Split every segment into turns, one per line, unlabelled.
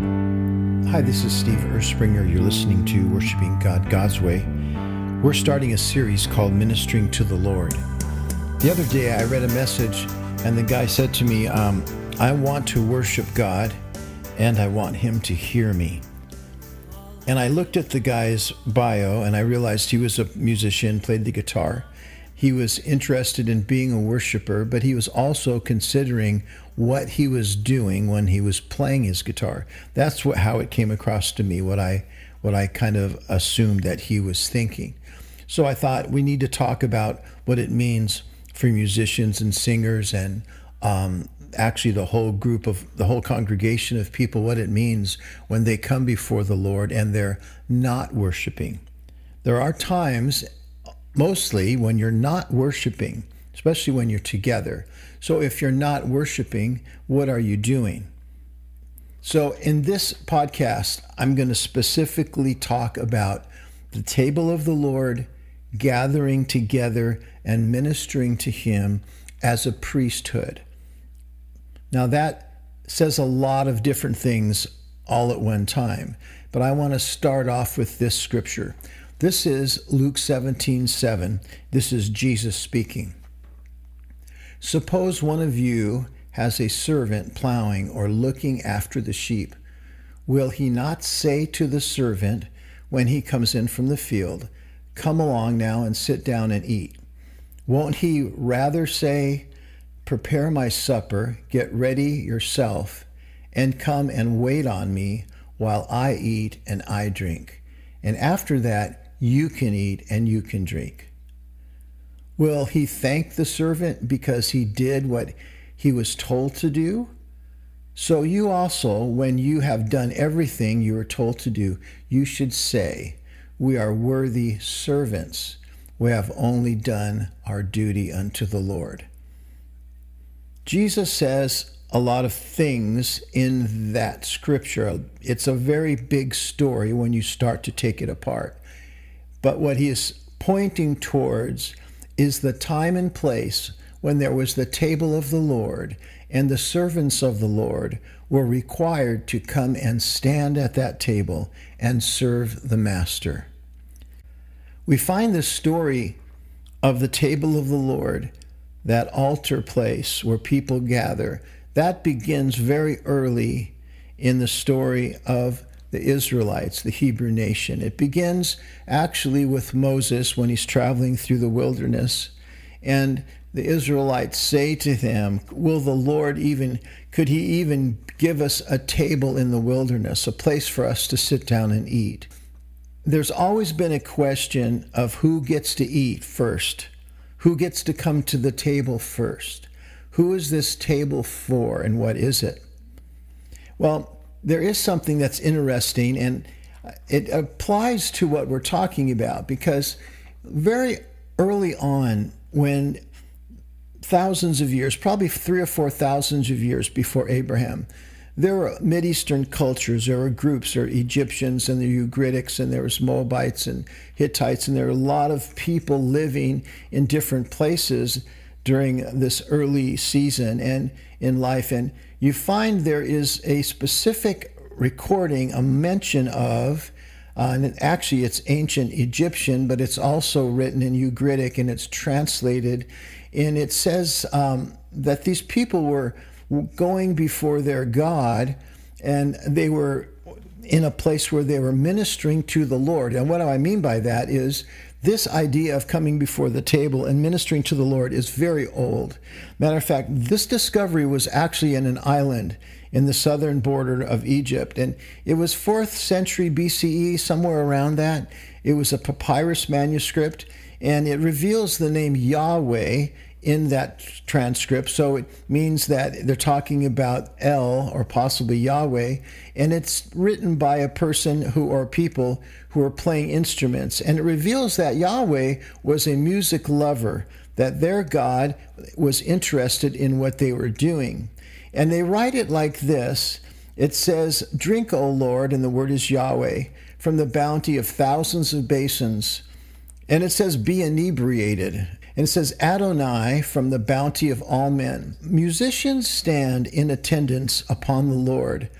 Hi, this is Steve Erspringer. You're listening to Worshiping God God's Way. We're starting a series called Ministering to the Lord. The other day, I read a message, and the guy said to me, um, I want to worship God, and I want Him to hear me. And I looked at the guy's bio, and I realized he was a musician, played the guitar. He was interested in being a worshiper, but he was also considering what he was doing when he was playing his guitar. That's what, how it came across to me, what I, what I kind of assumed that he was thinking. So I thought we need to talk about what it means for musicians and singers and um, actually the whole group of the whole congregation of people, what it means when they come before the Lord and they're not worshiping. There are times, mostly, when you're not worshiping, especially when you're together. So if you're not worshiping, what are you doing? So in this podcast, I'm going to specifically talk about the table of the Lord, gathering together and ministering to Him as a priesthood. Now, that says a lot of different things all at one time, but I want to start off with this scripture. This is Luke 17 7. This is Jesus speaking. Suppose one of you has a servant plowing or looking after the sheep. Will he not say to the servant when he comes in from the field, Come along now and sit down and eat? Won't he rather say, Prepare my supper, get ready yourself, and come and wait on me while I eat and I drink? And after that, you can eat and you can drink. Will he thank the servant because he did what he was told to do? So you also, when you have done everything you were told to do, you should say, We are worthy servants. We have only done our duty unto the Lord. Jesus says a lot of things in that scripture. It's a very big story when you start to take it apart. But what he is pointing towards is the time and place when there was the table of the Lord, and the servants of the Lord were required to come and stand at that table and serve the Master. We find the story of the table of the Lord, that altar place where people gather, that begins very early in the story of the Israelites, the Hebrew nation. It begins actually with Moses when he's traveling through the wilderness. And the Israelites say to him, Will the Lord even, could he even give us a table in the wilderness, a place for us to sit down and eat? There's always been a question of who gets to eat first, who gets to come to the table first. Who is this table for and what is it? Well, there is something that's interesting and it applies to what we're talking about because very early on, when thousands of years, probably three or four thousands of years before Abraham, there were Mideastern cultures. There were groups. There were Egyptians and the Ugaritics, and there was Moabites and Hittites, and there were a lot of people living in different places during this early season and in life. And you find there is a specific recording, a mention of, uh, and actually it's ancient Egyptian, but it's also written in Ugaritic and it's translated. And it says um, that these people were going before their God and they were in a place where they were ministering to the Lord. And what do I mean by that is this idea of coming before the table and ministering to the Lord is very old. Matter of fact, this discovery was actually in an island in the southern border of Egypt. And it was 4th century BCE, somewhere around that. It was a papyrus manuscript, and it reveals the name Yahweh in that transcript. So it means that they're talking about El or possibly Yahweh, and it's written by a person who or people who are playing instruments. And it reveals that Yahweh was a music lover, that their God was interested in what they were doing. And they write it like this it says, Drink, O Lord, and the word is Yahweh, from the bounty of thousands of basins. And it says, Be inebriated. And it says, Adonai from the bounty of all men. Musicians stand in attendance upon the Lord,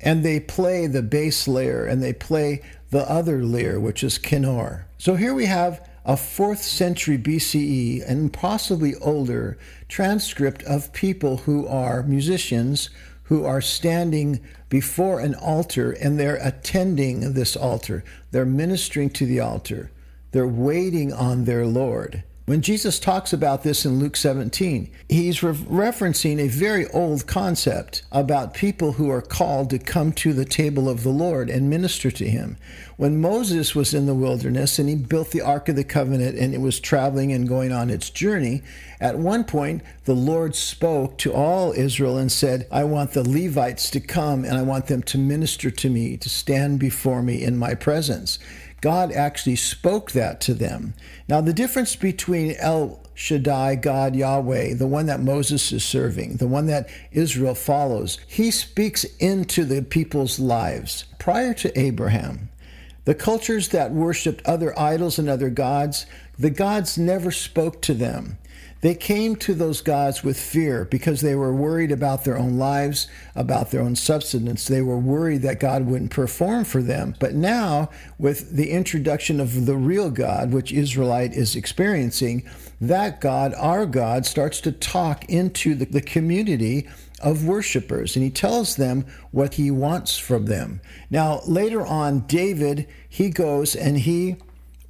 and they play the bass lyre and they play the other lyre, which is kinnor. So here we have a 4th century BCE and possibly older transcript of people who are musicians who are standing before an altar and they're attending this altar. They're ministering to the altar. They're waiting on their Lord. When Jesus talks about this in Luke 17, he's re- referencing a very old concept about people who are called to come to the table of the Lord and minister to him. When Moses was in the wilderness and he built the Ark of the Covenant and it was traveling and going on its journey, at one point the Lord spoke to all Israel and said, I want the Levites to come and I want them to minister to me, to stand before me in my presence. God actually spoke that to them. Now, the difference between El Shaddai, God Yahweh, the one that Moses is serving, the one that Israel follows, he speaks into the people's lives. Prior to Abraham, the cultures that worshiped other idols and other gods, the gods never spoke to them. They came to those gods with fear because they were worried about their own lives, about their own subsistence. They were worried that God wouldn't perform for them. But now, with the introduction of the real God, which Israelite is experiencing, that God, our God, starts to talk into the, the community of worshipers and he tells them what he wants from them. Now, later on, David, he goes and he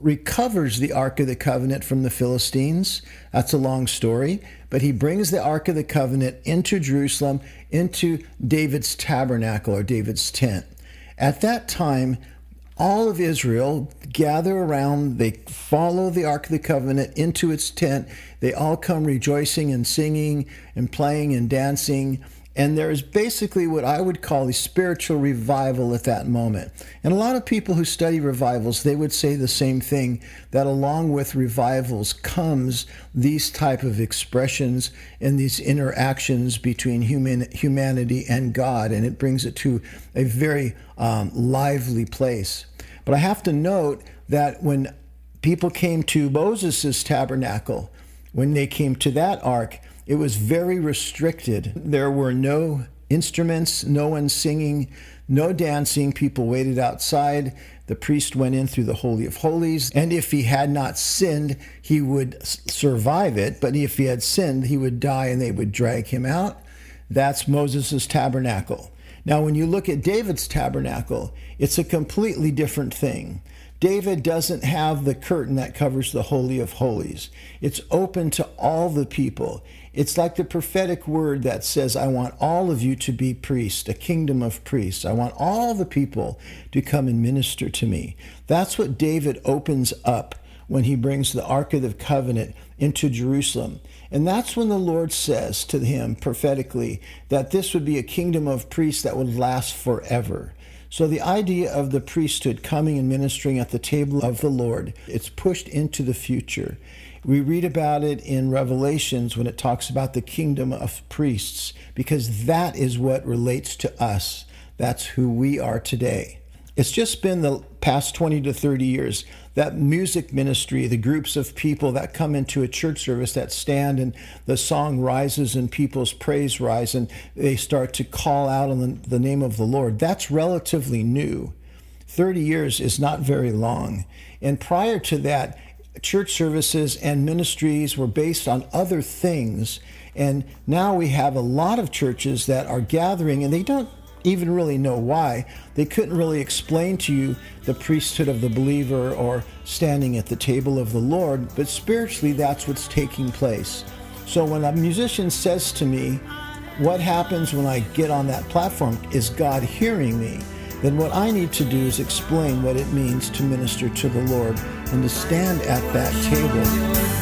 recovers the Ark of the Covenant from the Philistines. That's a long story. But he brings the Ark of the Covenant into Jerusalem, into David's tabernacle or David's tent. At that time, all of Israel gather around, they follow the Ark of the Covenant into its tent. They all come rejoicing and singing and playing and dancing and there is basically what I would call a spiritual revival at that moment. And a lot of people who study revivals, they would say the same thing that along with revivals comes these type of expressions and these interactions between human humanity and God, and it brings it to a very um, lively place. But I have to note that when people came to Moses' tabernacle, when they came to that ark, it was very restricted. There were no instruments, no one singing, no dancing. People waited outside. The priest went in through the Holy of Holies. And if he had not sinned, he would survive it. But if he had sinned, he would die and they would drag him out. That's Moses' tabernacle. Now, when you look at David's tabernacle, it's a completely different thing. David doesn't have the curtain that covers the Holy of Holies. It's open to all the people. It's like the prophetic word that says, I want all of you to be priests, a kingdom of priests. I want all the people to come and minister to me. That's what David opens up when he brings the Ark of the Covenant into Jerusalem. And that's when the Lord says to him prophetically that this would be a kingdom of priests that would last forever. So the idea of the priesthood coming and ministering at the table of the Lord, it's pushed into the future. We read about it in Revelations when it talks about the kingdom of priests, because that is what relates to us. That's who we are today. It's just been the past 20 to 30 years that music ministry, the groups of people that come into a church service that stand and the song rises and people's praise rise and they start to call out on the, the name of the Lord. That's relatively new. 30 years is not very long. And prior to that, church services and ministries were based on other things. And now we have a lot of churches that are gathering and they don't even really know why. They couldn't really explain to you the priesthood of the believer or standing at the table of the Lord, but spiritually, that's what's taking place. So when a musician says to me, What happens when I get on that platform? Is God hearing me? Then what I need to do is explain what it means to minister to the Lord and to stand at that table.